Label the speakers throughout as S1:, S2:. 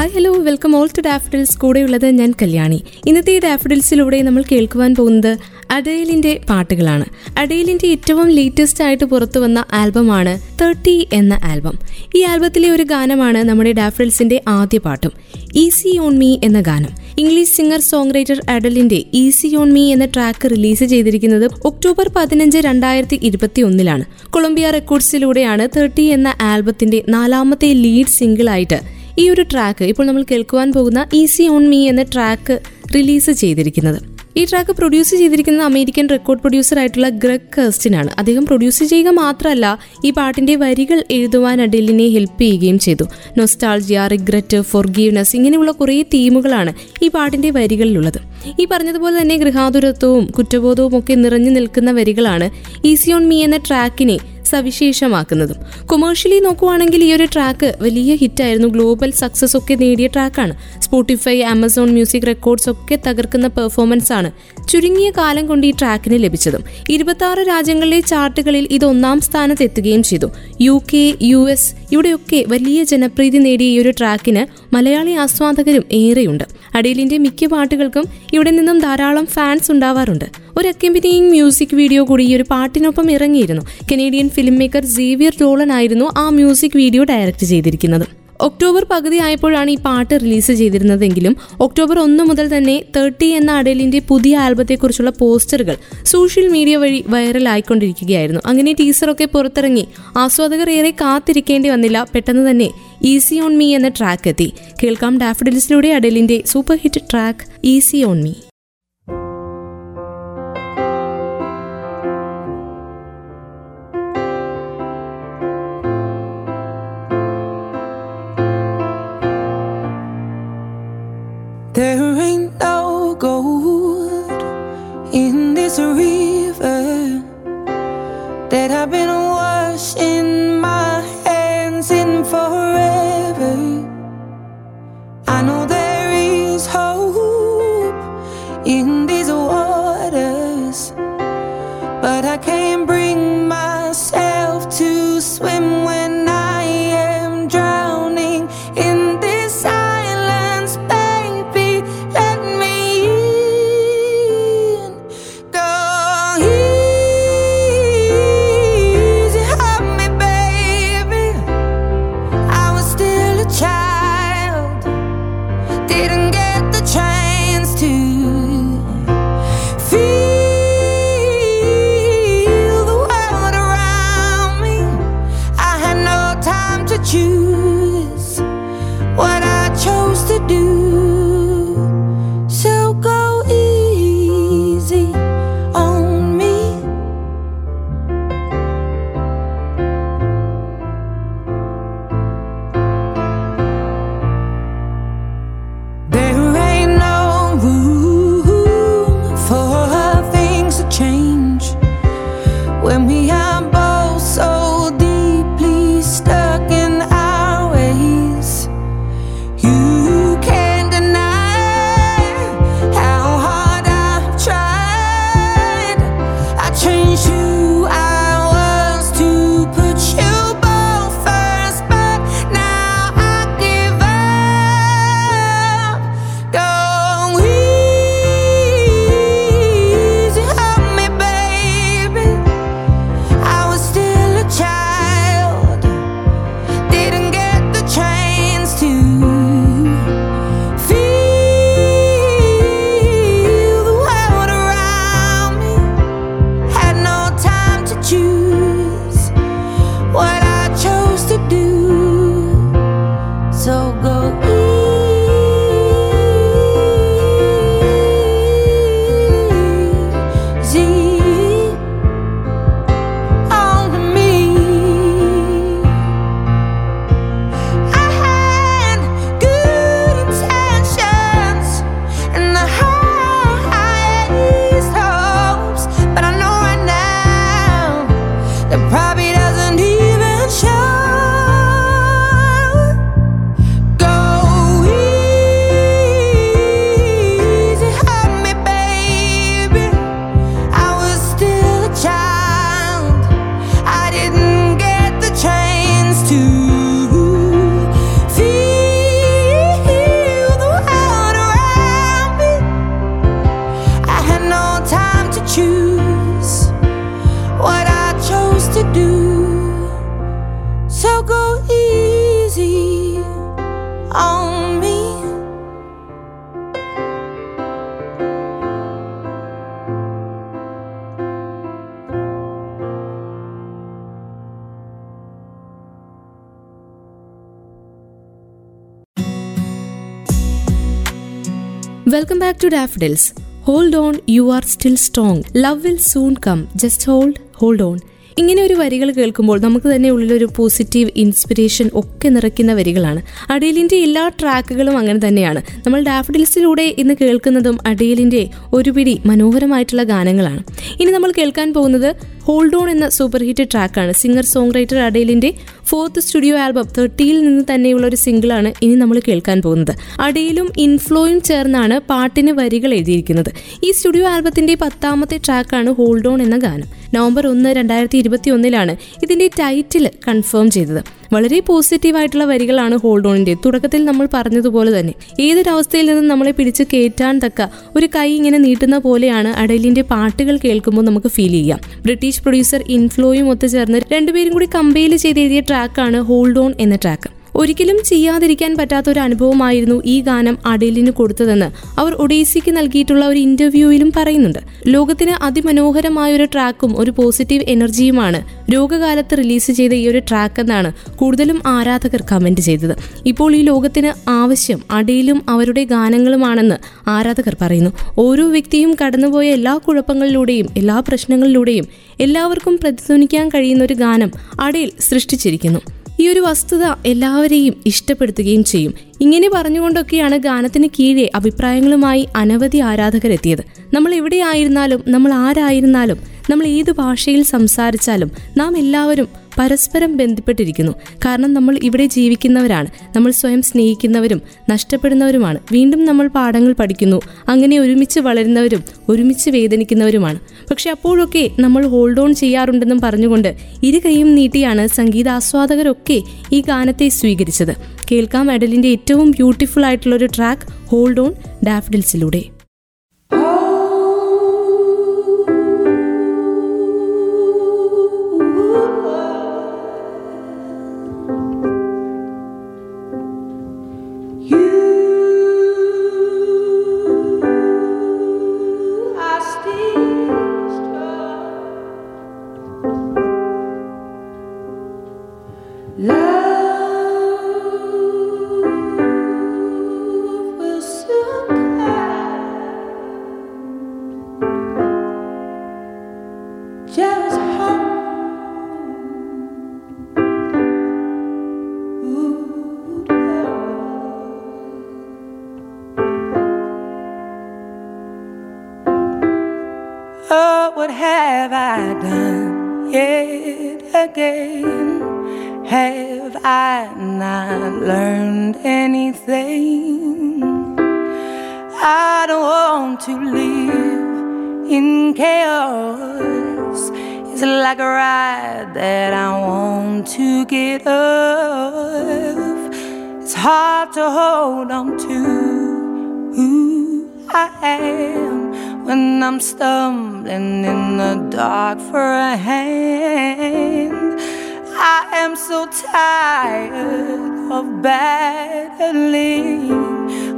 S1: Hi hello welcome all to Daffodils കൂടെയുള്ളത് ഞാൻ കല്യാണി. ഇന്നത്തെ ഈ ഡാഫഡിൽസിലൂടെ നമ്മൾ കേൾക്കുവാൻ പോകുന്നത് അഡേലിന്റെ പാട്ടുകളാണ്. അഡേലിന്റെ ഏറ്റവും ലേറ്റസ്റ്റ് ആയിട്ട് പുറത്തു വന്ന ആൽബമാണ് തേർട്ടി എന്ന ആൽബം. ഈ ആൽബത്തിലെ ഒരു ഗാനമാണ് നമ്മുടെ ഡാഫഡിൽസിന്റെ ആദ്യ പാട്ടും ഈസി ഓൺ മീ എന്ന ഗാനം. ഇംഗ്ലീഷ് സിംഗർ സോങ് റൈറ്റർ അഡലിന്റെ ഈസി ഓൺ മീ എന്ന ട്രാക്ക് റിലീസ് ചെയ്തിരിക്കുന്നത് ഒക്ടോബർ പതിനഞ്ച് രണ്ടായിരത്തി ഇരുപത്തി ഒന്നിലാണ് കൊളംബിയ റെക്കോർഡ്സിലൂടെയാണ് തേർട്ടി എന്ന ആൽബത്തിന്റെ നാലാമത്തെ ലീഡ് സിംഗിൾ ആയിട്ട് ഈ ഒരു ട്രാക്ക് ഇപ്പോൾ നമ്മൾ കേൾക്കുവാൻ പോകുന്ന ഈസി ഓൺ മീ എന്ന ട്രാക്ക് റിലീസ് ചെയ്തിരിക്കുന്നത്. ഈ ട്രാക്ക് പ്രൊഡ്യൂസ് ചെയ്തിരിക്കുന്നത് അമേരിക്കൻ റെക്കോർഡ് പ്രൊഡ്യൂസർ ആയിട്ടുള്ള ഗ്രഗ് കേസ്റ്റിനാണ് അദ്ദേഹം പ്രൊഡ്യൂസ് ചെയ്യുക മാത്രമല്ല ഈ പാട്ടിന്റെ വരികൾ എഴുതുവാൻ അഡിലിനെ ഹെൽപ്പ് ചെയ്യുകയും ചെയ്തു. നൊസ്റ്റാൾജിയ റിഗ്രറ്റ് ഫോർഗീവ്നെസ് ഇങ്ങനെയുള്ള കുറേ തീമുകളാണ് ഈ പാട്ടിന്റെ വരികളിലുള്ളത്. ഈ പറഞ്ഞതുപോലെ തന്നെ ഗൃഹാതുരത്വവും കുറ്റബോധവും ഒക്കെ നിറഞ്ഞു നിൽക്കുന്ന വരികളാണ് ഈസി ഓൺ മീ എന്ന ട്രാക്കിനെ സവിശേഷമാക്കുന്നതും. കൊമേഴ്ഷ്യലി നോക്കുവാണെങ്കിൽ ഈ ഒരു ട്രാക്ക് വലിയ ഹിറ്റായിരുന്നു ഗ്ലോബൽ സക്സസ് ഒക്കെ നേടിയ ട്രാക്കാണ് സ്പോട്ടിഫൈ ആമസോൺ മ്യൂസിക് റെക്കോർഡ്സ് ഒക്കെ തകർക്കുന്ന പെർഫോമൻസ് ആണ്. ചുരുങ്ങിയ കാലം കൊണ്ട് ഈ ട്രാക്കിന് ലഭിച്ചതും ഇരുപത്തി രാജ്യങ്ങളിലെ ചാർട്ടുകളിൽ ഇത് ഒന്നാം സ്ഥാനത്ത് എത്തുകയും ചെയ്തു. യു കെ യു എസ് ഇവിടെയൊക്കെ വലിയ ജനപ്രീതി നേടിയ ഈ ഒരു ട്രാക്കിന് മലയാളി ആസ്വാദകരും ഏറെയുണ്ട്. അടീലിന്റെ മിക്ക പാട്ടുകൾക്കും ഇവിടെ നിന്നും ധാരാളം ഫാൻസ് ഉണ്ടാവാറുണ്ട്. ഒരു അക്കമ്പനിയിങ് മ്യൂസിക് വീഡിയോ കൂടി ഈ ഒരു പാട്ടിനൊപ്പം ഇറങ്ങിയിരുന്നു. Canadian film maker Xavier Dolan ആയിരുന്നു ആ മ്യൂസിക് വീഡിയോ ഡയറക്റ്റ് ചെയ്തിരിക്കുന്നത്. ഒക്ടോബർ പകുതി ആയപ്പോഴാണ് ഈ പാട്ട് റിലീസ് ചെയ്തിരുന്നതെങ്കിലും ഒക്ടോബർ ഒന്ന് മുതൽ തന്നെ തേർട്ടി എന്ന അഡലിന്റെ പുതിയ ആൽബത്തെക്കുറിച്ചുള്ള പോസ്റ്ററുകൾ സോഷ്യൽ മീഡിയ വഴി വൈറലായിക്കൊണ്ടിരിക്കുകയായിരുന്നു. അങ്ങനെ ടീസറൊക്കെ പുറത്തിറങ്ങി. ആസ്വാദകർ ഏറെ കാത്തിരിക്കേണ്ടി വന്നില്ല. പെട്ടെന്ന് തന്നെ ഈസി ഓൺ മീ എന്ന ട്രാക്ക് എത്തി. കേൾക്കാം ഡാഫഡിൽസിലൂടെ അഡലിന്റെ super hit track easy on me.
S2: There ain't no gold in this river
S1: welcome back to Daffodils hold on you are still strong love will soon come just hold hold on ഇങ്ങനെ ഒരു വരികൾ കേൾക്കുമ്പോൾ നമുക്ക് തന്നെ ഉള്ളിലൊരു positive inspiration ഒക്കെ നിറയ്ക്കുന്ന വരികളാണ്. അഡേലിന്റെ എല്ലാ ട്രാക്കുകളും അങ്ങനെ തന്നെയാണ്. നമ്മൾ ഡാഫഡിൽസിലൂടെ ഇന്ന് കേൾക്കുന്നതും അഡേലിന്റെ ഒരുപിടി മനോഹരമായിട്ടുള്ള ഗാനങ്ങളാണ്. ഇനി നമ്മൾ കേൾക്കാൻ പോകുന്നത് ഹോൾഡ് ഓൺ എന്ന സൂപ്പർ ഹിറ്റ് ട്രാക്കാണ് സിംഗർ സോങ് റൈറ്റർ അഡേലിന്റെ ഫോർത്ത് സ്റ്റുഡിയോ ആൽബം തേർട്ടിയിൽ നിന്ന് തന്നെയുള്ള ഒരു സിംഗിളാണ് ഇനി നമ്മൾ കേൾക്കാൻ പോകുന്നത്. അടയിലും ഇൻഫ്ലോയും ചേർന്നാണ് പാട്ടിന് വരികൾ എഴുതിയിരിക്കുന്നത്. ഈ സ്റ്റുഡിയോ ആൽബത്തിന്റെ പത്താമത്തെ ട്രാക്കാണ് ഹോൾഡ് ഓൺ എന്ന ഗാനം. നവംബർ ഒന്ന് രണ്ടായിരത്തി ഇരുപത്തി ഒന്നിലാണ് ഇതിന്റെ ടൈറ്റിൽ കൺഫേം ചെയ്തത്. വളരെ പോസിറ്റീവായിട്ടുള്ള വരികളാണ് ഹോൾഡ് ഓണിന്റെ തുടക്കത്തിൽ നമ്മൾ പറഞ്ഞതുപോലെ തന്നെ ഏതൊരവസ്ഥയിൽ നിന്നും നമ്മളെ പിടിച്ച് കയറ്റാൻ തക്ക ഒരു കൈ ഇങ്ങനെ നീട്ടുന്ന പോലെയാണ് അടലിന്റെ പാട്ടുകൾ കേൾക്കുമ്പോൾ നമുക്ക് ഫീൽ ചെയ്യാം. ബ്രിട്ടീഷ് പ്രൊഡ്യൂസർ ഇൻഫ്ലോയും ഒത്തുചേർന്ന് രണ്ടുപേരും കൂടി കമ്പയിൽ ചെയ്ത് എഴുതിയ ട്രാക്കാണ് ഹോൾഡ് ഓൺ എന്ന ട്രാക്ക് ഒരിക്കലും ചെയ്യാതിരിക്കാൻ പറ്റാത്ത ഒരു അനുഭവമായിരുന്നു ഈ ഗാനം അഡേലിന് കൊടുത്തതെന്ന് അവർ ഒഡീസിക്ക് നൽകിയിട്ടുള്ള ഒരു ഇന്റർവ്യൂവിലും പറയുന്നുണ്ട്. ലോകത്തിന് അതിമനോഹരമായ ഒരു ട്രാക്കും ഒരു പോസിറ്റീവ് എനർജിയുമാണ് രോഗകാലത്ത് റിലീസ് ചെയ്ത ഈ ഒരു ട്രാക്ക് എന്നാണ് കൂടുതലും ആരാധകർ കമന്റ് ചെയ്തത്. ഇപ്പോൾ ഈ ലോകത്തിന് ആവശ്യം അടയിലും അവരുടെ ഗാനങ്ങളുമാണെന്ന് ആരാധകർ പറയുന്നു. ഓരോ വ്യക്തിയും കടന്നുപോയ എല്ലാ കുഴപ്പങ്ങളിലൂടെയും എല്ലാ പ്രശ്നങ്ങളിലൂടെയും എല്ലാവർക്കും പ്രതിധ്വനിക്കാൻ കഴിയുന്ന ഒരു ഗാനം അടയിൽ സൃഷ്ടിച്ചിരിക്കുന്നു. ഈ ഒരു വസ്തുത എല്ലാവരെയും ഇഷ്ടപ്പെടുത്തുകയും ചെയ്യും. ഇങ്ങനെ പറഞ്ഞുകൊണ്ടൊക്കെയാണ് ഗാനത്തിന് കീഴെ അഭിപ്രായങ്ങളുമായി അനവധി ആരാധകരെത്തിയത്. നമ്മൾ എവിടെയായിരുന്നാലും നമ്മൾ ആരായിരുന്നാലും നമ്മൾ ഏത് ഭാഷയിൽ സംസാരിച്ചാലും നാം എല്ലാവരും പരസ്പരം ബന്ധപ്പെട്ടിരിക്കുന്നു. കാരണം നമ്മൾ ഇവിടെ ജീവിക്കുന്നവരാണ്. നമ്മൾ സ്വയം സ്നേഹിക്കുന്നവരും നഷ്ടപ്പെടുന്നവരുമാണ്. വീണ്ടും നമ്മൾ പാഠങ്ങൾ പഠിക്കുന്നു. അങ്ങനെ ഒരുമിച്ച് വളരുന്നവരും ഒരുമിച്ച് വേദനിക്കുന്നവരുമാണ്. പക്ഷെ അപ്പോഴൊക്കെ നമ്മൾ ഹോൾഡ് ഓൺ ചെയ്യാറുണ്ടെന്നും പറഞ്ഞുകൊണ്ട് ഇരു കൈയും നീട്ടിയാണ് സംഗീതാസ്വാദകരൊക്കെ ഈ ഗാനത്തെ സ്വീകരിച്ചത്. കേൾക്കാം അഡലിന്റെ ഏറ്റവും ബ്യൂട്ടിഫുൾ ആയിട്ടുള്ള ഒരു ട്രാക്ക് ഹോൾഡ് ഓൺ ഡാഫ്ഡിൽസിലൂടെ
S2: what have I done yet again? Have I not learned anything? I don't want to live in chaos. It's like a ride that I want to get off. It's hard to hold on to who I am when I'm stumbling in the dark for a hand. I am so tired of battling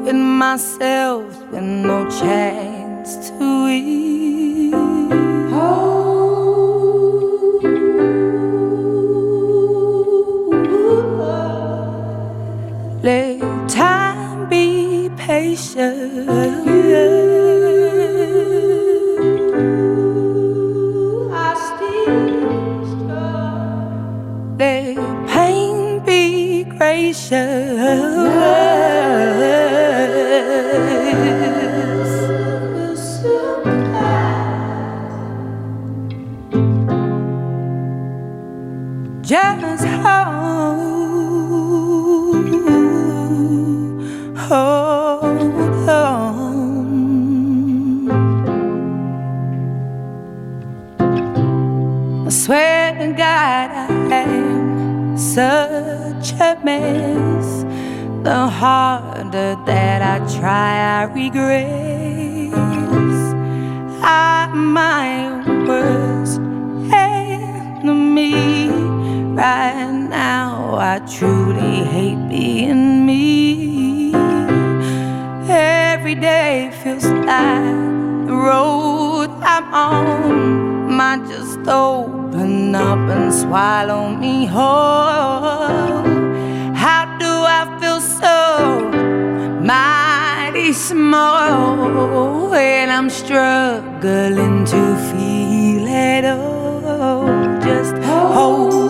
S2: with myself with no chance to win. Let time be patient. myself. Truly hate being me. Every day feels like the road I'm on might just open up and swallow me whole. How do I feel so mighty small when I'm struggling to feel it all? Just oh. hold.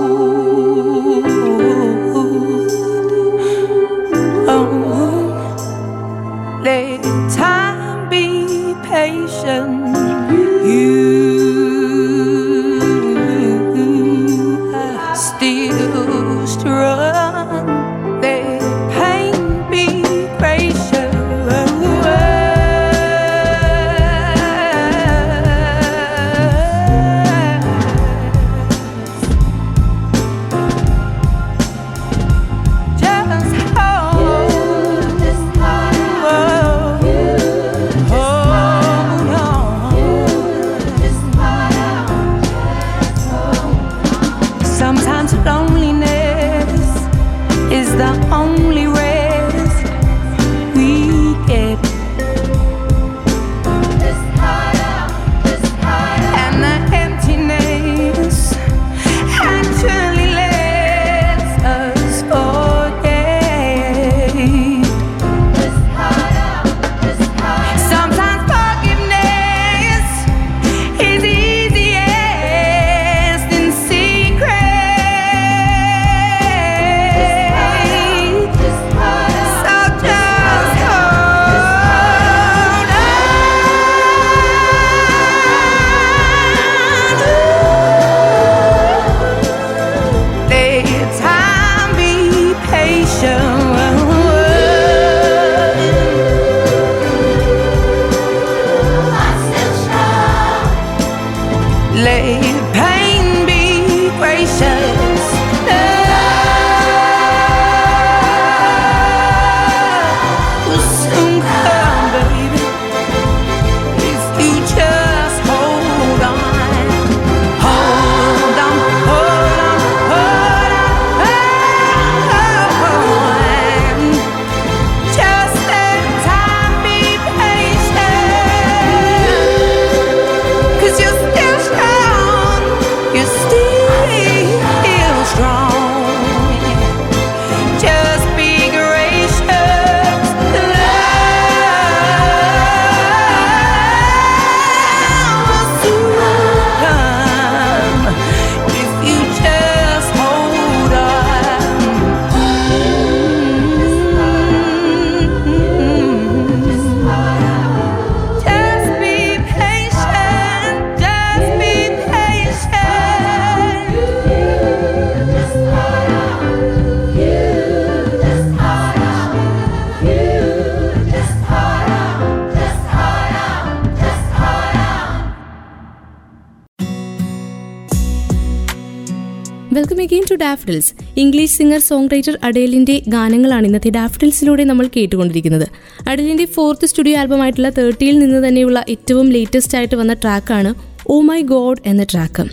S1: Daffodils. English singer song writer അഡേലിന്റെ ഗാനങ്ങളാണ് ഇന്നത്തെ ഡാഫ്ഡിൽസിലൂടെ നമ്മൾ കേട്ടുകൊണ്ടിരിക്കുന്നത്. അഡേലിന്റെ fourth studio ആൽബമായിട്ടുള്ള തേർട്ടിയിൽ നിന്ന് തന്നെയുള്ള ഏറ്റവും latest ആയിട്ട് വന്ന ട്രാക്കാണ് ഓ മൈ ഗോഡ് എന്ന track.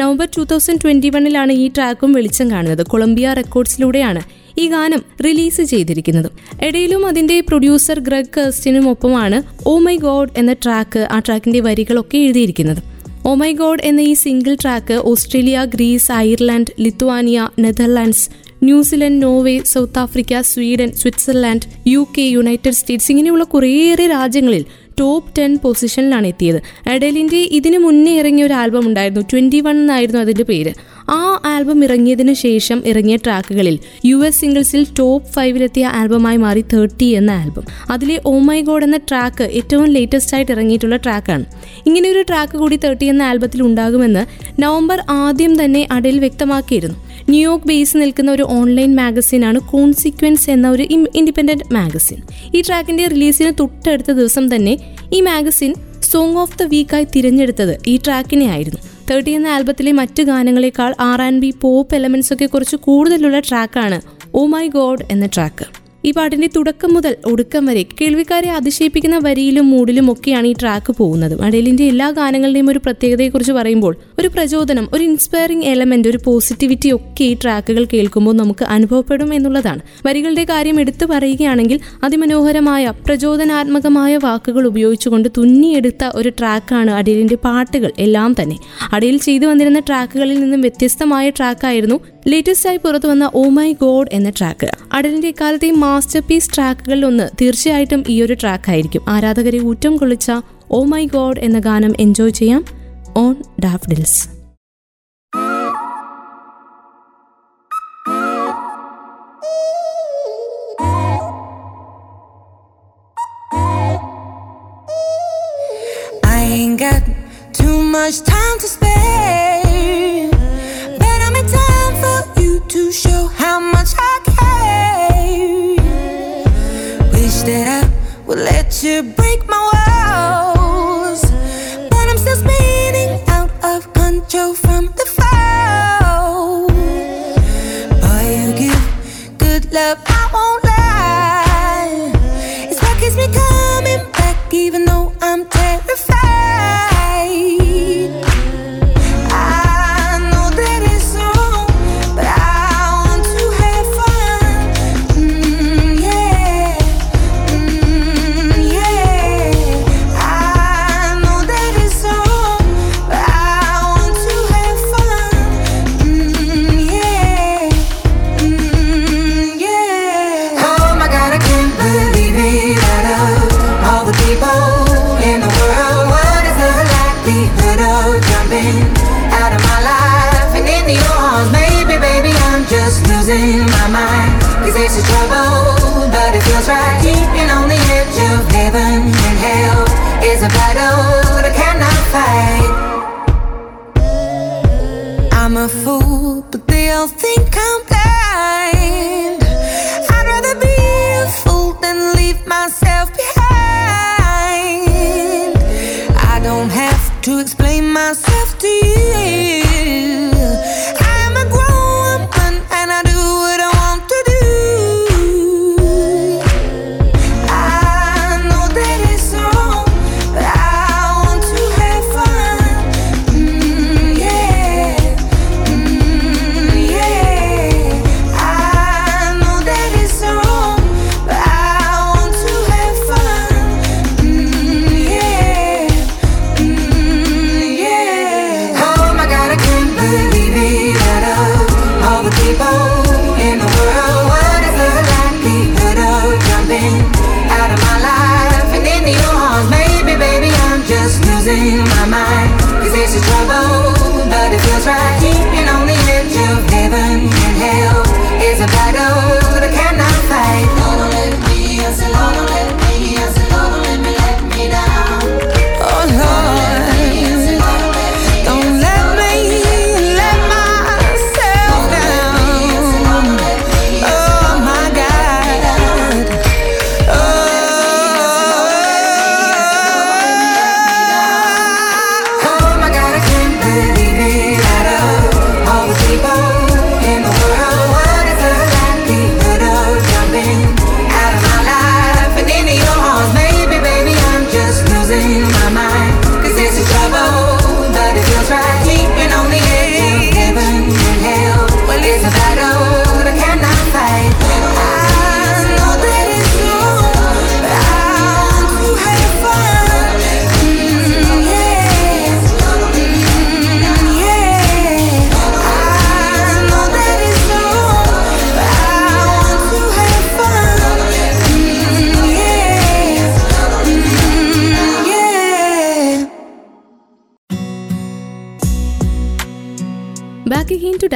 S1: November two thousand twenty വണ്ണിലാണ് ഈ ട്രാക്കും വെളിച്ചം കാണുന്നത്. കൊളംബിയ റെക്കോർഡ്സിലൂടെയാണ് ഈ ഗാനം റിലീസ് ചെയ്തിരിക്കുന്നത്. ഇടയിലും അതിന്റെ പ്രൊഡ്യൂസർ ഗ്രഗ് കേസ്റ്റിനും ഒപ്പമാണ് ഓ മൈ ഗോഡ് എന്ന ട്രാക്ക് ആ ട്രാക്കിന്റെ വരികളൊക്കെ എഴുതിയിരിക്കുന്നത്. ഓ മൈ ഗോഡ് എന്ന ഈ single track Australia Greece Ireland Lithuania Netherlands New Zealand Norway South Africa Sweden Switzerland U K United States ഇങ്ങനെയുള്ള കുറേയേറെ രാജ്യങ്ങളിൽ ടോപ്പ് ടെൻ പൊസിഷനിലാണ് എത്തിയത്. അഡേലിന്റെ ഇതിന് മുന്നേ ഇറങ്ങിയ ഒരു ആൽബം ഉണ്ടായിരുന്നു ട്വന്റി വൺ എന്നായിരുന്നു അതിന്റെ പേര്. ആ ആൽബം ഇറങ്ങിയതിനു ശേഷം ഇറങ്ങിയ ട്രാക്കുകളിൽ യു എസ് സിംഗിൾസിൽ ടോപ്പ് ഫൈവിലെത്തിയ ആൽബമായി മാറി തേർട്ടി എന്ന ആൽബം അതിലെ ഓ മൈ ഗോഡ് എന്ന ട്രാക്ക് ഏറ്റവും ലേറ്റസ്റ്റ് ആയിട്ട് ഇറങ്ങിയിട്ടുള്ള ട്രാക്കാണ് ഇങ്ങനെ ഒരു ട്രാക്ക് കൂടി തേർട്ടി എന്ന ആൽബത്തിൽ ഉണ്ടാകുമെന്ന് നവംബർ ആദ്യം തന്നെ അടയിൽ വ്യക്തമാക്കിയിരുന്നു. ന്യൂയോർക്ക് ബേസ് നിൽക്കുന്ന ഒരു ഓൺലൈൻ മാഗസിനാണ് കോൺസിക്വൻസ് എന്ന ഒരു ഇൻഡിപെൻഡന്റ് മാഗസിൻ ഈ ട്രാക്കിന്റെ റിലീസിന് തൊട്ടടുത്ത ദിവസം തന്നെ ഈ മാഗസിൻ സോങ് ഓഫ് ദ വീക്കായി തിരഞ്ഞെടുത്തത് ഈ ട്രാക്കിനെ ആയിരുന്നു. തേർട്ടി എന്ന ആൽബത്തിലെ മറ്റ് ഗാനങ്ങളെക്കാൾ R and B pop elements ഒക്കെ കുറച്ച് കൂടുതലുള്ള ട്രാക്കാണ് ഓ മൈ ഗോഡ് എന്ന ട്രാക്ക് ഈ പാട്ടിന്റെ തുടക്കം മുതൽ ഒടുക്കം വരെ കേൾവിക്കാരെ അതിശയിപ്പിക്കുന്ന വരിയിലും മൂഡിലും ഒക്കെയാണ് ഈ ട്രാക്ക് പോകുന്നത്. അടേലിന്റെ എല്ലാ ഗാനങ്ങളുടെയും ഒരു പ്രത്യേകതയെക്കുറിച്ച് പറയുമ്പോൾ ഒരു പ്രചോദനം ഒരു ഇൻസ്പയറിംഗ് എലമെന്റ് ഒരു പോസിറ്റിവിറ്റി ഒക്കെ ഈ ട്രാക്കുകൾ കേൾക്കുമ്പോൾ നമുക്ക് അനുഭവപ്പെടും എന്നുള്ളതാണ്. വരികളുടെ കാര്യം എടുത്തു പറയുകയാണെങ്കിൽ അതിമനോഹരമായ പ്രചോദനാത്മകമായ വാക്കുകൾ ഉപയോഗിച്ചുകൊണ്ട് തുന്നിയെടുത്ത ഒരു ട്രാക്കാണ് അടേലിന്റെ പാട്ടുകൾ എല്ലാം തന്നെ. അടേൽ ചെയ്തു വന്നിരുന്ന ട്രാക്കുകളിൽ നിന്നും വ്യത്യസ്തമായ ട്രാക്കായിരുന്നു ലേറ്റസ്റ്റായി പുറത്തുവന്ന ഓ മൈ ഗോഡ് എന്ന ട്രാക്ക് അടലിന്റെ കാലത്തെ മാസ്റ്റർ പീസ് ട്രാക്കുകളിൽ ഒന്ന് തീർച്ചയായിട്ടും ഈ ഒരു ട്രാക്ക് ആയിരിക്കും. ആരാധകരെ ഊറ്റം കൊള്ളിച്ച ഓ മൈ ഗോഡ് എന്ന ഗാനം എൻജോയ് ചെയ്യാം. On Daffodils.
S2: Got too much time to spare. show how much I care. Wish that I would let you break my.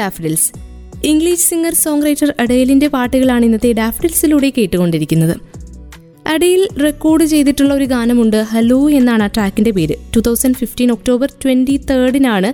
S1: Daffodils. English singer song writer അഡേലിന്റെ പാട്ടുകളാണ് ഇന്നത്തെ ഡാഫഡിൽസിലൂടെ കേട്ടുകൊണ്ടിരിക്കുന്നത്. അഡേൽ റെക്കോർഡ് ചെയ്തിട്ടുള്ള ഒരു ഗാനമുണ്ട് ഹലോ എന്നാണ് ആ ട്രാക്കിന്റെ പേര്. Two thousand fifteen October twenty തേർഡിനാണ്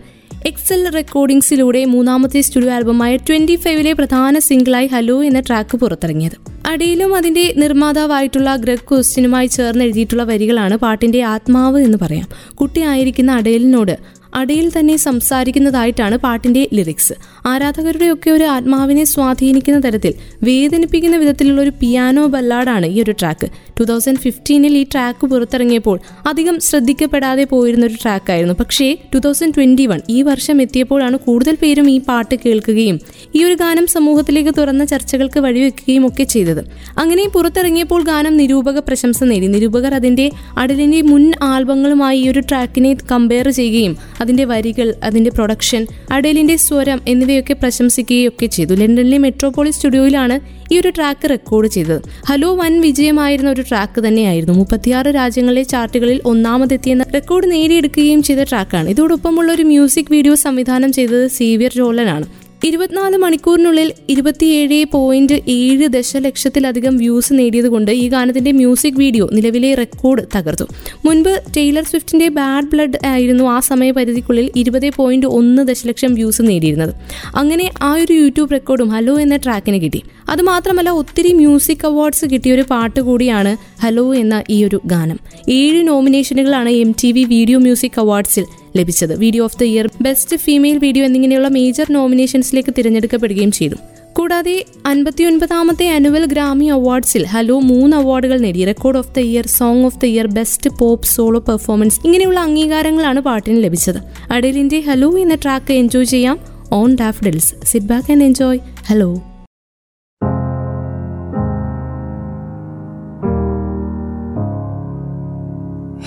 S1: XL റെക്കോർഡിംഗ്സിലൂടെ മൂന്നാമത്തെ സ്റ്റുഡിയോ ആൽബമായ ട്വന്റി ഫൈവിലെ പ്രധാന സിംഗിളായി ഹലോ എന്ന ട്രാക്ക് പുറത്തിറങ്ങിയത്. അടിയിലും അതിന്റെ നിർമ്മാതാവായിട്ടുള്ള ഗ്രഗ് ക്വസ്റ്റിനുമായി ചേർന്ന് എഴുതിയിട്ടുള്ള വരികളാണ് പാട്ടിന്റെ ആത്മാവ് എന്ന് പറയാം. കുട്ടിയായിരിക്കുന്ന അടയലിനോട് അടയിൽ തന്നെ സംസാരിക്കുന്നതായിട്ടാണ് പാട്ടിന്റെ ലിറിക്സ് ആരാധകരുടെയൊക്കെ ഒരു ആത്മാവിനെ സ്വാധീനിക്കുന്ന തരത്തിൽ വേദനിപ്പിക്കുന്ന വിധത്തിലുള്ള ഒരു പിയാനോ ബല്ലാഡാണ് ഈ ഒരു ട്രാക്ക് ടു തൗസൻഡ് ഫിഫ്റ്റീനിൽ ഈ ട്രാക്ക് പുറത്തിറങ്ങിയപ്പോൾ അധികം ശ്രദ്ധിക്കപ്പെടാതെ പോയിരുന്ന ഒരു ട്രാക്കായിരുന്നു പക്ഷേ ടു തൗസൻഡ് ട്വന്റി വൺ ഈ വർഷം എത്തിയപ്പോഴാണ് കൂടുതൽ പേരും ഈ പാട്ട് കേൾക്കുകയും ഈ ഒരു ഗാനം സമൂഹത്തിലേക്ക് തുറന്ന ചർച്ചകൾക്ക് വഴിവെക്കുകയും ഒക്കെ ചെയ്തത്. അങ്ങനെ പുറത്തിറങ്ങിയപ്പോൾ ഗാനം നിരൂപക പ്രശംസ നേടി. നിരൂപകർ അതിന്റെ അടലിന്റെ മുൻ ആൽബങ്ങളുമായി ഈ ഒരു ട്രാക്കിനെ കമ്പയർ ചെയ്യുകയും അതിന്റെ വരികൾ അതിന്റെ പ്രൊഡക്ഷൻ അഡേലിന്റെ സ്വരം എന്നിവയൊക്കെ പ്രശംസിക്കുകയൊക്കെ ചെയ്തു. ലണ്ടനിലെ മെട്രോപോളി സ്റ്റുഡിയോയിലാണ് ഈ ഒരു ട്രാക്ക് റെക്കോർഡ് ചെയ്തത്. ഹലോ വൻ വിജയമായിരുന്ന ഒരു ട്രാക്ക് തന്നെയായിരുന്നു. മുപ്പത്തിയാറ് രാജ്യങ്ങളിലെ ചാർട്ടുകളിൽ ഒന്നാമതെത്തിയെന്ന റെക്കോർഡ് നേടിയെടുക്കുകയും ചെയ്ത ട്രാക്കാണ് ഇതോടൊപ്പമുള്ള ഒരു മ്യൂസിക് വീഡിയോ സംവിധാനം ചെയ്തത് സീവിയർ ജോളനാണ്. ഇരുപത്തിനാല് മണിക്കൂറിനുള്ളിൽ ഇരുപത്തിയേഴ് പോയിന്റ് ഏഴ് ദശലക്ഷത്തിലധികം വ്യൂസ് നേടിയതുകൊണ്ട് ഈ ഗാനത്തിന്റെ മ്യൂസിക് വീഡിയോ നിലവിലെ റെക്കോർഡ് തകർത്തു. മുൻപ് ടൈലർ സ്വിഫ്റ്റിന്റെ ബാഡ് ബ്ലഡ് ആയിരുന്നു ആ സമയപരിധിക്കുള്ളിൽ ഇരുപത് പോയിന്റ് ഒന്ന് ദശലക്ഷം വ്യൂസ് നേടിയിരുന്നത്. അങ്ങനെ ആ ഒരു യൂട്യൂബ് റെക്കോർഡും ഹലോ എന്ന ട്രാക്കിന് കിട്ടി. അതുമാത്രമല്ല ഒത്തിരി മ്യൂസിക് അവാർഡ്സ് കിട്ടിയ ഒരു പാട്ട് കൂടിയാണ് ഹലോ എന്ന ഈ ഒരു ഗാനം. ഏഴ് നോമിനേഷനുകളാണ് M T V video music അവാർഡ്സിൽ ലഭിച്ചത്. Video of the year best female video എന്നിങ്ങനെയുള്ള മേജർ നോമിനേഷൻസിലേക്ക് തിരഞ്ഞെടുക്കപ്പെടുകയും ചെയ്തു. കൂടാതെ അൻപത്തിയൊൻപതാമത്തെ ആനുവൽ ഗ്രാമി അവാർഡ്സിൽ ഹലോ മൂന്ന് അവാർഡുകൾ നേടി. Record of the year song of the year best pop solo performance ഇങ്ങനെയുള്ള അംഗീകാരങ്ങളാണ് പാട്ടിന് ലഭിച്ചത്. അടലിന്റെ ഹലോ എന്ന ട്രാക്ക് എൻജോയ് ചെയ്യാം. On Daffodils sit back and enjoy hello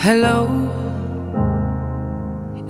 S2: Hello,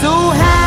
S2: so
S1: happy.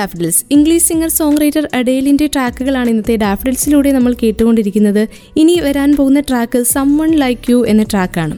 S1: Daffodils English singer song writer അഡേലിന്റെ ട്രാക്കുകളാണ് ഇന്നത്തെ ഡാഫഡിൽസിലൂടെ നമ്മൾ കേട്ടുകൊണ്ടിരിക്കുന്നത്. ഇനി വരാൻ പോകുന്ന track someone like you എന്ന ട്രാക്കാണ്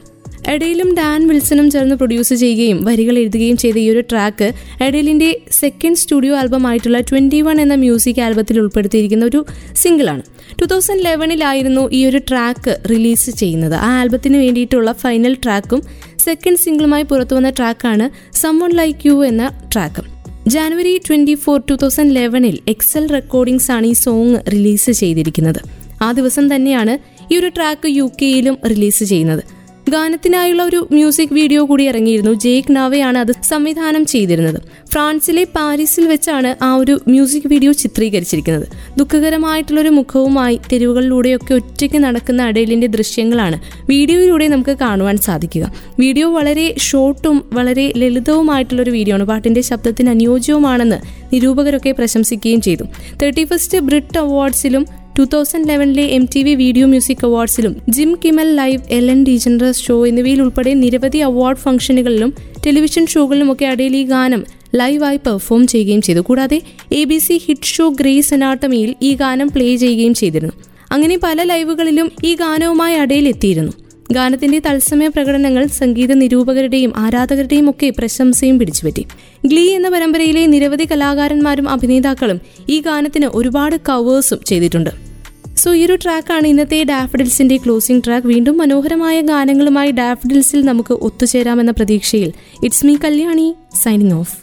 S1: എഡയിലും ഡാൻ വിൽസണും ചേർന്ന് പ്രൊഡ്യൂസ് ചെയ്യുകയും വരികൾ എഴുതുകയും ചെയ്ത ഈ ഒരു ട്രാക്ക് എഡേലിന്റെ സെക്കൻഡ് സ്റ്റുഡിയോ ആൽബം ആയിട്ടുള്ള ട്വന്റി വൺ എന്ന മ്യൂസിക് ആൽബത്തിൽ ഉൾപ്പെടുത്തിയിരിക്കുന്ന ഒരു സിംഗിളാണ് ടു തൗസൻഡ് ലെവനിലായിരുന്നു ഈ ഒരു ട്രാക്ക് റിലീസ് ചെയ്യുന്നത്. ആ ആൽബത്തിന് വേണ്ടിയിട്ടുള്ള ഫൈനൽ ട്രാക്കും സെക്കൻഡ് സിംഗിളുമായി പുറത്തുവന്ന ട്രാക്കാണ് സം വൺ ലൈക്ക് യു എന്ന track January twenty four two thousand ലെവനിൽ XL recordings ആണ് ഈ സോങ് റിലീസ് ചെയ്തിരിക്കുന്നത്. ആ ദിവസം തന്നെയാണ് ഈ ഒരു ട്രാക്ക് യു കെയിലും റിലീസ് ചെയ്യുന്നത്. ഗാനത്തിനായുള്ള ഒരു മ്യൂസിക് വീഡിയോ കൂടി ഇറങ്ങിയിരുന്നു. ജേക്ക് നാവയാണ് അത് സംവിധാനം ചെയ്തിരുന്നത്. ഫ്രാൻസിലെ പാരീസിൽ വെച്ചാണ് ആ ഒരു മ്യൂസിക് വീഡിയോ ചിത്രീകരിച്ചിരിക്കുന്നത്. ദുഃഖകരമായിട്ടുള്ള ഒരു മുഖവുമായി തെരുവുകളിലൂടെയൊക്കെ ഒറ്റയ്ക്ക് നടക്കുന്ന അടയിലിന്റെ ദൃശ്യങ്ങളാണ് വീഡിയോയിലൂടെ നമുക്ക് കാണുവാൻ സാധിക്കുക. വീഡിയോ വളരെ ഷോർട്ടും വളരെ ലളിതവുമായിട്ടുള്ള ഒരു വീഡിയോ ആണ്. പാട്ടിന്റെ ശബ്ദത്തിന് അനുയോജ്യവുമാണെന്ന് നിരൂപകരൊക്കെ പ്രശംസിക്കുകയും ചെയ്തു. തേർട്ടി ഫസ്റ്റ് ബ്രിട്ട് അവാർഡ്സിലും two thousand ലെവനിലെ M T V video music അവാർഡ്സിലും Jim Kimmel live Ellen DeGeneres show എന്നിവയിൽ ഉൾപ്പെടെ നിരവധി അവാർഡ് ഫംഗ്ഷനുകളിലും ടെലിവിഷൻ ഷോകളിലുമൊക്കെ അടയിൽ ഈ ഗാനം ലൈവായി പെർഫോം ചെയ്യുകയും ചെയ്തു. കൂടാതെ A B C hit show Grey's അനാട്ടമിയിൽ ഈ ഗാനം പ്ലേ ചെയ്യുകയും ചെയ്തിരുന്നു. അങ്ങനെ പല ലൈവുകളിലും ഈ ഗാനവുമായി അടയിൽ എത്തിയിരുന്നു ഗാനത്തിന്റെ തത്സമയ പ്രകടനങ്ങൾ സംഗീത നിരൂപകരുടെയും ആരാധകരുടെയും ഒക്കെ പ്രശംസയും പിടിച്ചുപറ്റി. ഗ്ലീ എന്ന പരമ്പരയിലെ നിരവധി കലാകാരന്മാരും അഭിനേതാക്കളും ഈ ഗാനത്തിന് ഒരുപാട് കവേഴ്സും ചെയ്തിട്ടുണ്ട്. സോ ഈ ഒരു ട്രാക്കാണ് ഇന്നത്തെ ഡാഫഡിൽസിന്റെ ക്ലോസിംഗ് ട്രാക്ക് വീണ്ടും മനോഹരമായ ഗാനങ്ങളുമായി ഡാഫഡിൽസിൽ നമുക്ക് ഒത്തുചേരാമെന്ന പ്രതീക്ഷയിൽ it's me Kalyani signing off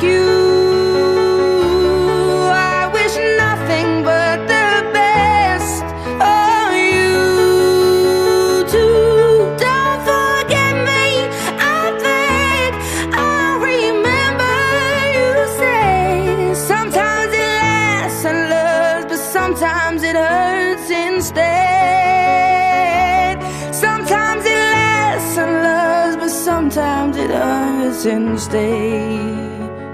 S2: like you. I wish nothing but the best you too. Don't forget me, I. I remember you say sometimes it lasts and loves, but sometimes it hurts instead. Sometimes it lasts and loves, but sometimes it hurts instead.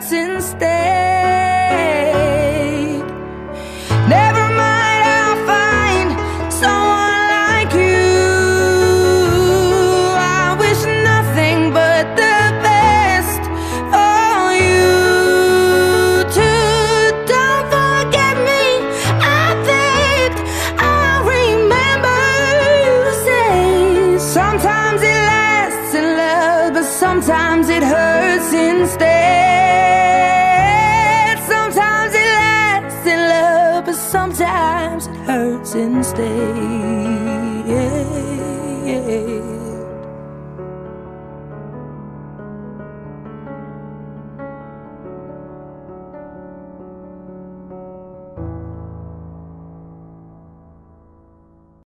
S2: words instead